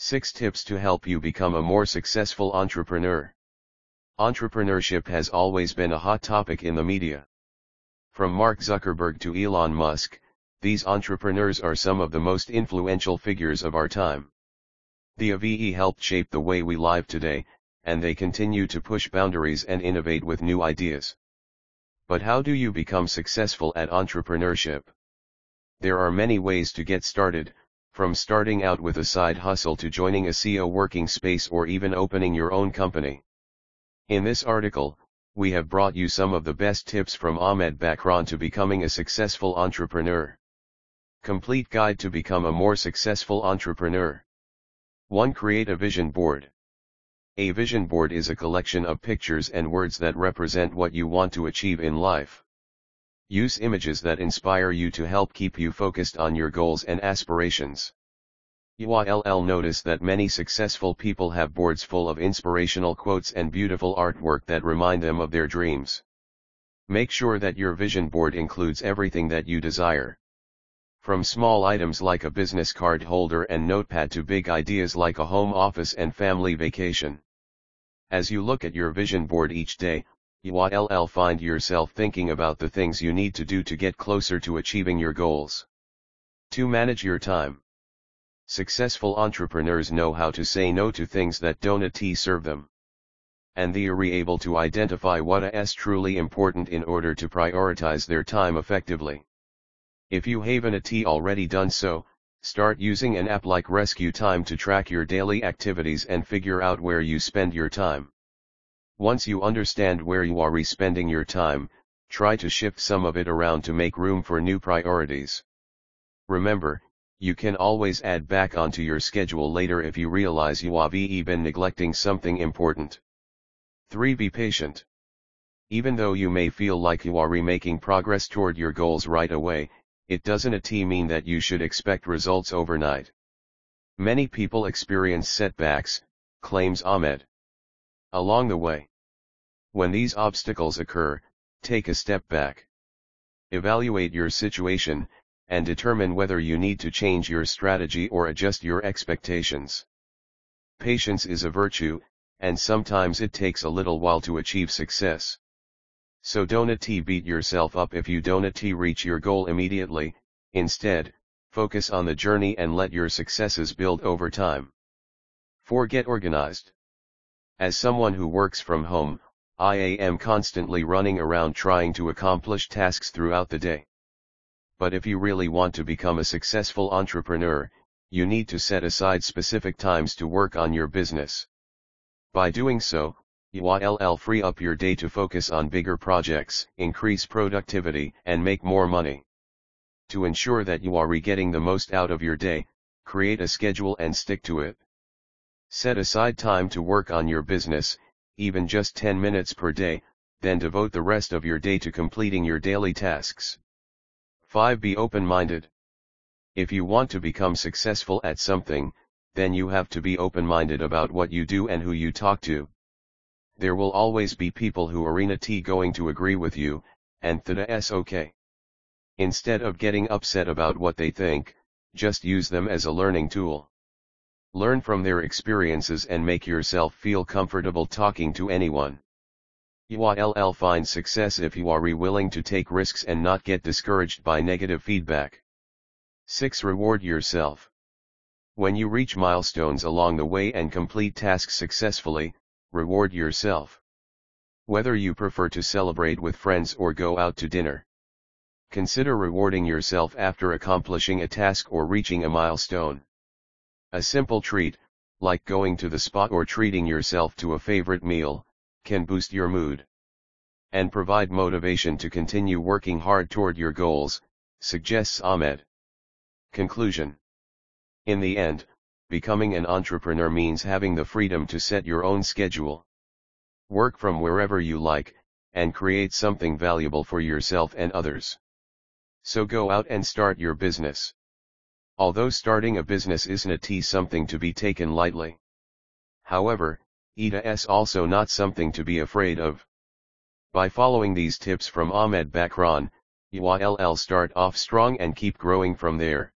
6 Tips to help you become a more successful entrepreneur. Entrepreneurship has always been a hot topic in the media. From Mark Zuckerberg to Elon Musk, these entrepreneurs are some of the most influential figures of our time. The AVE helped shape the way we live today, and they continue to push boundaries and innovate with new ideas. But how do you become successful at entrepreneurship? There are many ways to get started, from starting out with a side hustle to joining a CEO working space or even opening your own company. In this article, we have brought you some of the best tips from Ahmed Bakran to becoming a successful entrepreneur. Complete Guide to Become a More Successful Entrepreneur 1. Create a vision board. A vision board is a collection of pictures and words that represent what you want to achieve in life. Use images that inspire you to help keep you focused on your goals and aspirations. UILL notice that many successful people have boards full of inspirational quotes and beautiful artwork that remind them of their dreams. Make sure that your vision board includes everything that you desire. From small items like a business card holder and notepad to big ideas like a home office and family vacation. As you look at your vision board each day, you will find yourself thinking about the things you need to do to get closer to achieving your goals. To manage your time. Successful entrepreneurs know how to say no to things that don't T serve them. And they are able to identify what is truly important in order to prioritize their time effectively. If you haven't already done so, start using an app like Rescue Time to track your daily activities and figure out where you spend your time. Once you understand where you are spending your time, try to shift some of it around to make room for new priorities. Remember, you can always add back onto your schedule later if you realize you have been neglecting something important. 3. Be patient. Even though you may feel like you are making progress toward your goals right away, it doesn't at mean that you should expect results overnight. Many people experience setbacks, claims Ahmed. Along the way, when these obstacles occur, take a step back. Evaluate your situation, and determine whether you need to change your strategy or adjust your expectations. Patience is a virtue, and sometimes it takes a little while to achieve success. So don't beat yourself up if you don't reach your goal immediately, instead, focus on the journey and let your successes build over time. 4. Get organized. As someone who works from home, I am constantly running around trying to accomplish tasks throughout the day. But if you really want to become a successful entrepreneur, you need to set aside specific times to work on your business. By doing so, you will free up your day to focus on bigger projects, increase productivity, and make more money. To ensure that you are getting the most out of your day, create a schedule and stick to it. Set aside time to work on your business, even just 10 minutes per day, then devote the rest of your day to completing your daily tasks. 5. Be open-minded. If you want to become successful at something, then you have to be open-minded about what you do and who you talk to. There will always be people who are T going to agree with you, and that's okay. Instead of getting upset about what they think, just use them as a learning tool. Learn from their experiences and make yourself feel comfortable talking to anyone. You will find success if you are willing to take risks and not get discouraged by negative feedback. 6. Reward yourself. When you reach milestones along the way and complete tasks successfully, reward yourself. Whether you prefer to celebrate with friends or go out to dinner. Consider rewarding yourself after accomplishing a task or reaching a milestone. A simple treat, like going to the spa or treating yourself to a favorite meal, can boost your mood. And provide motivation to continue working hard toward your goals, suggests Ahmed. Conclusion In the end, becoming an entrepreneur means having the freedom to set your own schedule. Work from wherever you like, and create something valuable for yourself and others. So go out and start your business. Although starting a business isn't a t something to be taken lightly. However, it is also not something to be afraid of. By following these tips from Ahmed Bakran, you will start off strong and keep growing from there.